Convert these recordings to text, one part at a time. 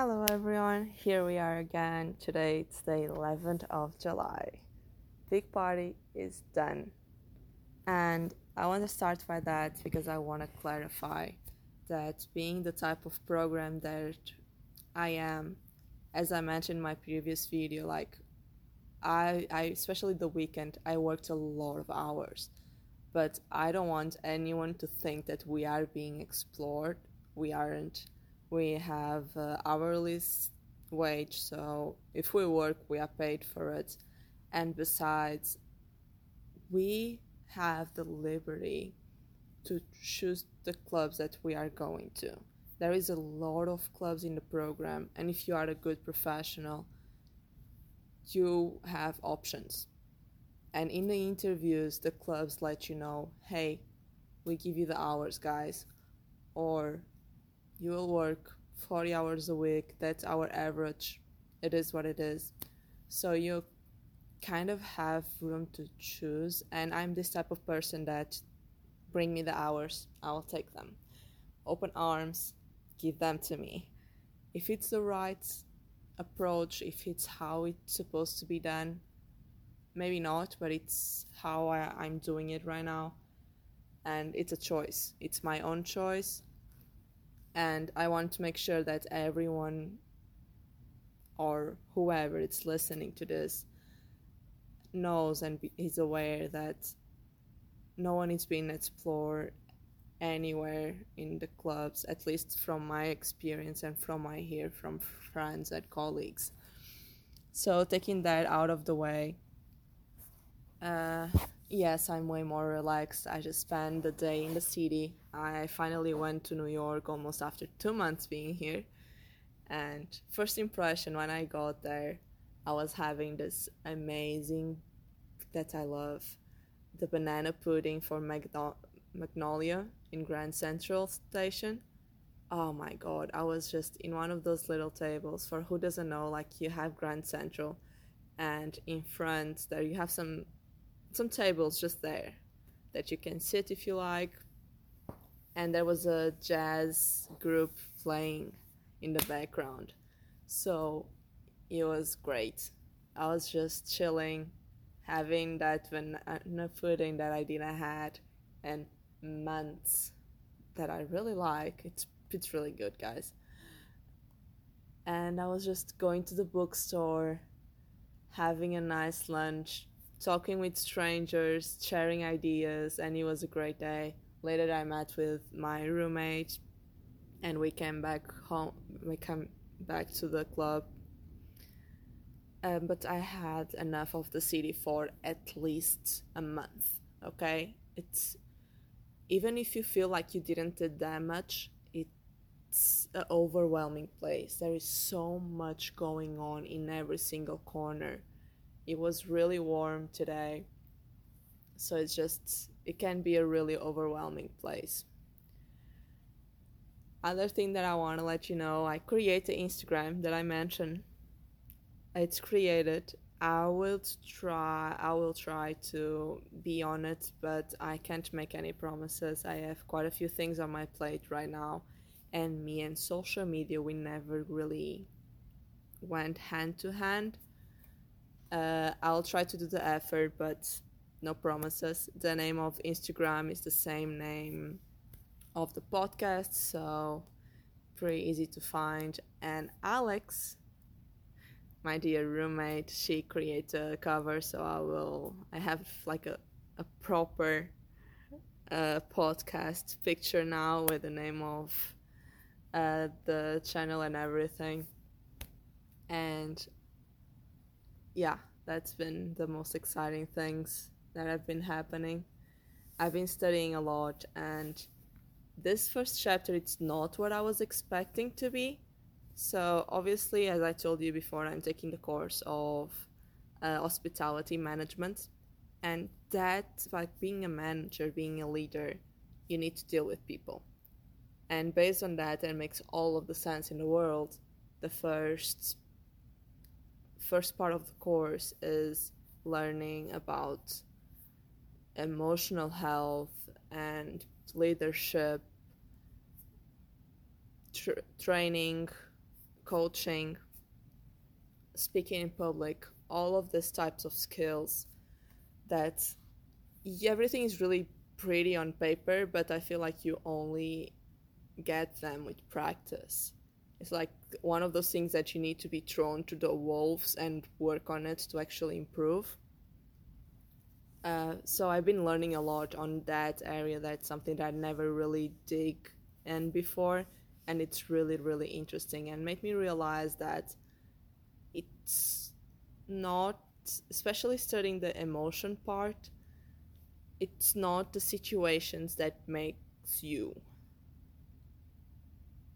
Hello everyone, here we are again. Today it's the 11th of July. Big party is done. And I want to start by that because I want to clarify that being the type of program that I am, as I mentioned in my previous video, like I, I especially the weekend, I worked a lot of hours. But I don't want anyone to think that we are being explored. We aren't we have uh, hourly wage so if we work we are paid for it. And besides we have the liberty to choose the clubs that we are going to. There is a lot of clubs in the program and if you are a good professional you have options. And in the interviews the clubs let you know hey we give you the hours guys or you will work 40 hours a week. That's our average. It is what it is. So you kind of have room to choose and i'm this type of person that bring me the hours. I'll take them. Open arms give them to me. If it's the right approach if it's how it's supposed to be done maybe not but it's how I, i'm doing it right now. And it's a choice. It's my own choice and I want to make sure that everyone or whoever is listening to this knows and is aware that no one is being explored anywhere in the clubs, at least from my experience and from I hear from friends and colleagues. So taking that out of the way, uh, yes, I'm way more relaxed. I just spent the day in the city. I finally went to New York almost after two months being here. And first impression when I got there, I was having this amazing that I love the banana pudding for Magnolia in Grand Central Station. Oh my god, I was just in one of those little tables. For who doesn't know, like you have Grand Central, and in front there you have some some tables just there that you can sit if you like. And there was a jazz group playing in the background. So it was great. I was just chilling, having that banana pudding that I didn't had and months that I really like. It's it's really good, guys. And I was just going to the bookstore, having a nice lunch, talking with strangers, sharing ideas, and it was a great day. Later, I met with my roommate, and we came back home. We came back to the club. Um, but I had enough of the city for at least a month. Okay, it's even if you feel like you didn't do that much, it's an overwhelming place. There is so much going on in every single corner it was really warm today. So it's just, it can be a really overwhelming place. Other thing that I want to let you know I created Instagram that I mentioned. It's created. I will try I will try to be on it, but I can't make any promises. I have quite a few things on my plate right now, and me and social media we never really went hand to hand uh, I'll try to do the effort, but no promises. The name of Instagram is the same name of the podcast, so pretty easy to find. And Alex, my dear roommate, she created a cover, so I will. I have like a a proper uh, podcast picture now with the name of uh, the channel and everything. And yeah, that's been the most exciting things that have been happening. I've been studying a lot, and this first chapter it's not what I was expecting to be. So obviously, as I told you before, I'm taking the course of uh, hospitality management, and that like being a manager, being a leader, you need to deal with people. And based on that, it makes all of the sense in the world. The first first part of the course is learning about emotional health and leadership tr- training coaching, speaking in public, all of these types of skills that everything is really pretty on paper, but I feel like you only get them with practice. It's like one of those things that you need to be thrown to the wolves and work on it to actually improve. Uh, so I've been learning a lot on that area. That's something that I never really dig in before, and it's really really interesting and made me realize that it's not, especially studying the emotion part. It's not the situations that makes you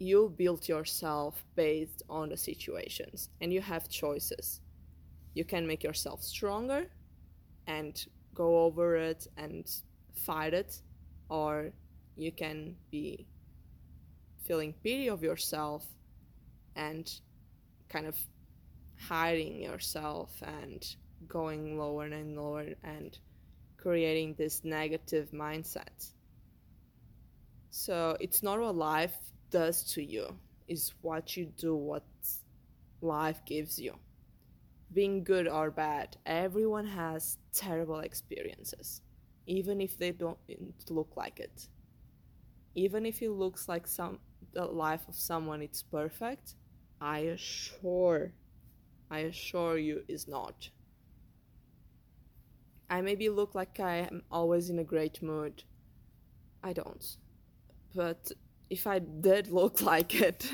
you build yourself based on the situations and you have choices. You can make yourself stronger and go over it and fight it, or you can be feeling pity of yourself and kind of hiding yourself and going lower and lower and creating this negative mindset. So it's not what life does to you is what you do, what life gives you. Being good or bad, everyone has terrible experiences, even if they don't look like it. Even if it looks like some the life of someone it's perfect, I assure I assure you is not. I maybe look like I am always in a great mood. I don't. But if I did look like it,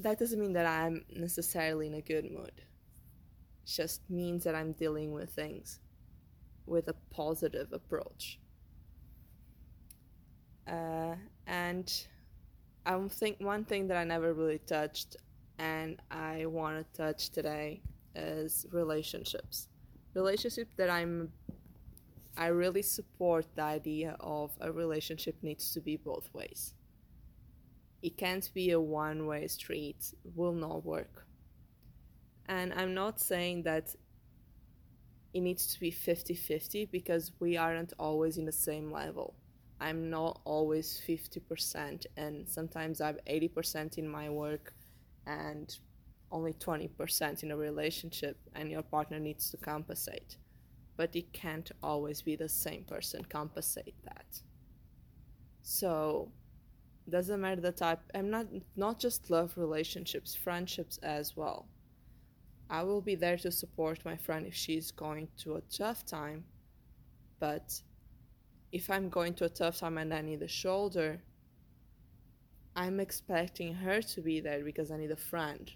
that doesn't mean that I'm necessarily in a good mood. It just means that I'm dealing with things with a positive approach. Uh, and I think one thing that I never really touched and I want to touch today is relationships. Relationship that I'm I really support the idea of a relationship needs to be both ways. It can't be a one way street, will not work. And I'm not saying that it needs to be 50 50 because we aren't always in the same level. I'm not always 50%, and sometimes I'm 80% in my work and only 20% in a relationship, and your partner needs to compensate but it can't always be the same person compensate that. So doesn't matter the type i'm not not just love relationships friendships as well. I will be there to support my friend if she's going to a tough time but if i'm going to a tough time and i need a shoulder i'm expecting her to be there because i need a friend.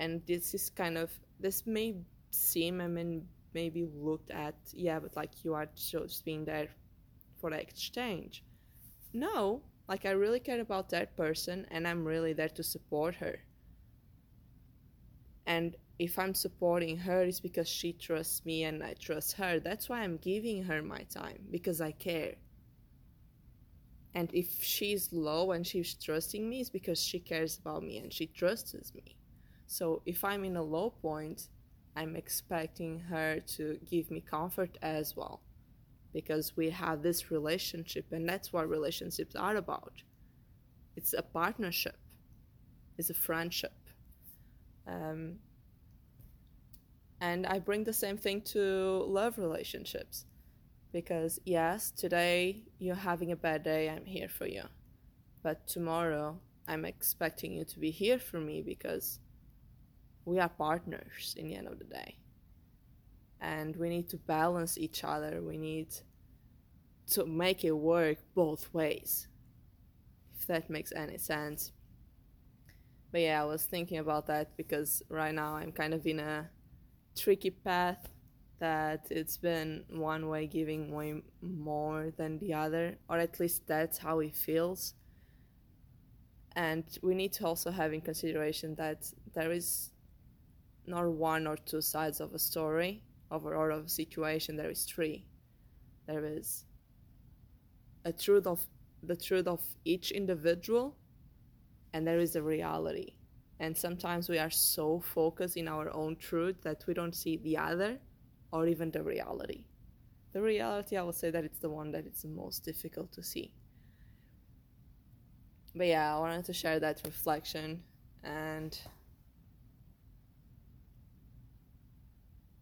And this is kind of this may seem i mean maybe looked at yeah but like you are just being there for the exchange. No like i really care about that person and i'm really there to support her. And if i'm supporting her it's because she trusts me and i trust her. That's why i'm giving her my time because i care. And if she's low and she's trusting me it's because she cares about me and she trusts me. So if i'm in a low point I'm expecting her to give me comfort as well. Because we have this relationship and that's what relationships are about. It's a partnership. It's a friendship. Um, and i bring the same thing to love relationships. Because yes today you're having a bad day i'm here for you. But tomorrow i'm expecting you to be here for me because we are partners in the end of the day. And we need to balance each other. We need to make it work both ways if that makes any sense. But yeah i was thinking about that because right now i'm kind of in a tricky path that it's been one way giving way more than the other or at least that's how it feels. And we need to also have in consideration that there is not one or two sides of a story or of a situation. There is three. There is a truth of the truth of each individual and there is a reality. And sometimes we are so focused in our own truth that we don't see the other or even the reality. The reality i will say that it's the one that it's the most difficult to see. But yeah, I wanted to share that reflection and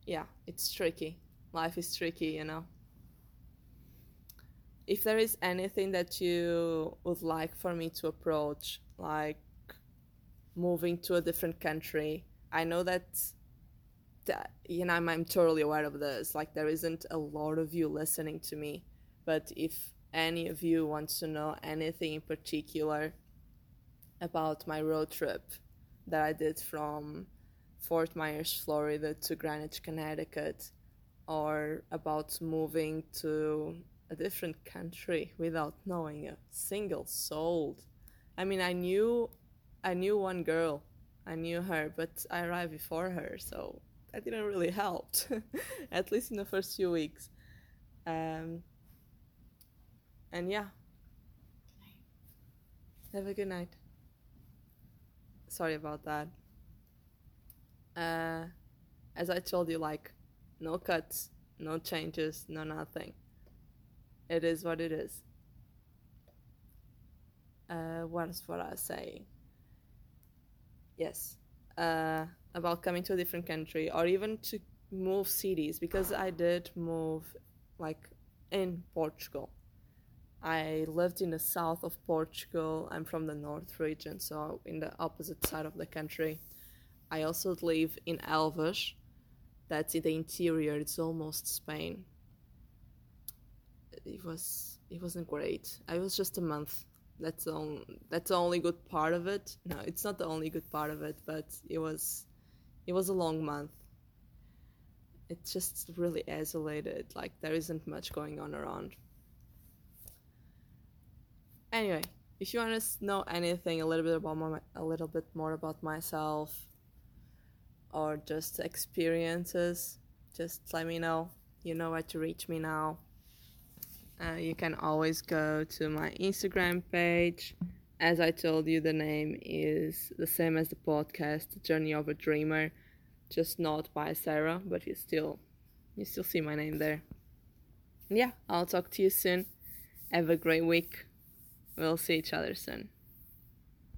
yeah, it's tricky. Life is tricky, you know. If there is anything that you would like for me to approach, like moving to a different country, I know that, that you know I'm, I'm totally aware of this. Like there isn't a lot of you listening to me, but if any of you wants to know anything in particular about my road trip that I did from Fort Myers, Florida to Greenwich, Connecticut, or about moving to a different country without knowing a single soul. I mean, I knew I knew one girl. I knew her, but I arrived before her, so that didn't really help, at least in the first few weeks. Um, and yeah. Have a good night. Sorry about that. Uh, as I told you, like, no cuts, no changes, no nothing. It is what it is. Uh, what is what I saying? Yes. Uh, about coming to a different country or even to move cities because I did move like in Portugal I lived in the south of Portugal. I'm from the north region, so in the opposite side of the country. I also live in Elvas, that's in the interior. It's almost Spain. It was it wasn't great. I was just a month. That's that's the only good part of it. No, it's not the only good part of it, but it was it was a long month. It's just really isolated. Like there isn't much going on around. Anyway, if you want to know anything a little bit about my, a little bit more about myself or just experiences, just let me know. You know where to reach me now. Uh, you can always go to my Instagram page. As I told you, the name is the same as the podcast, Journey of a Dreamer, just not by Sara, but you still you still see my name there. Yeah, I'll talk to you soon. Have a great week. We'll see each other soon.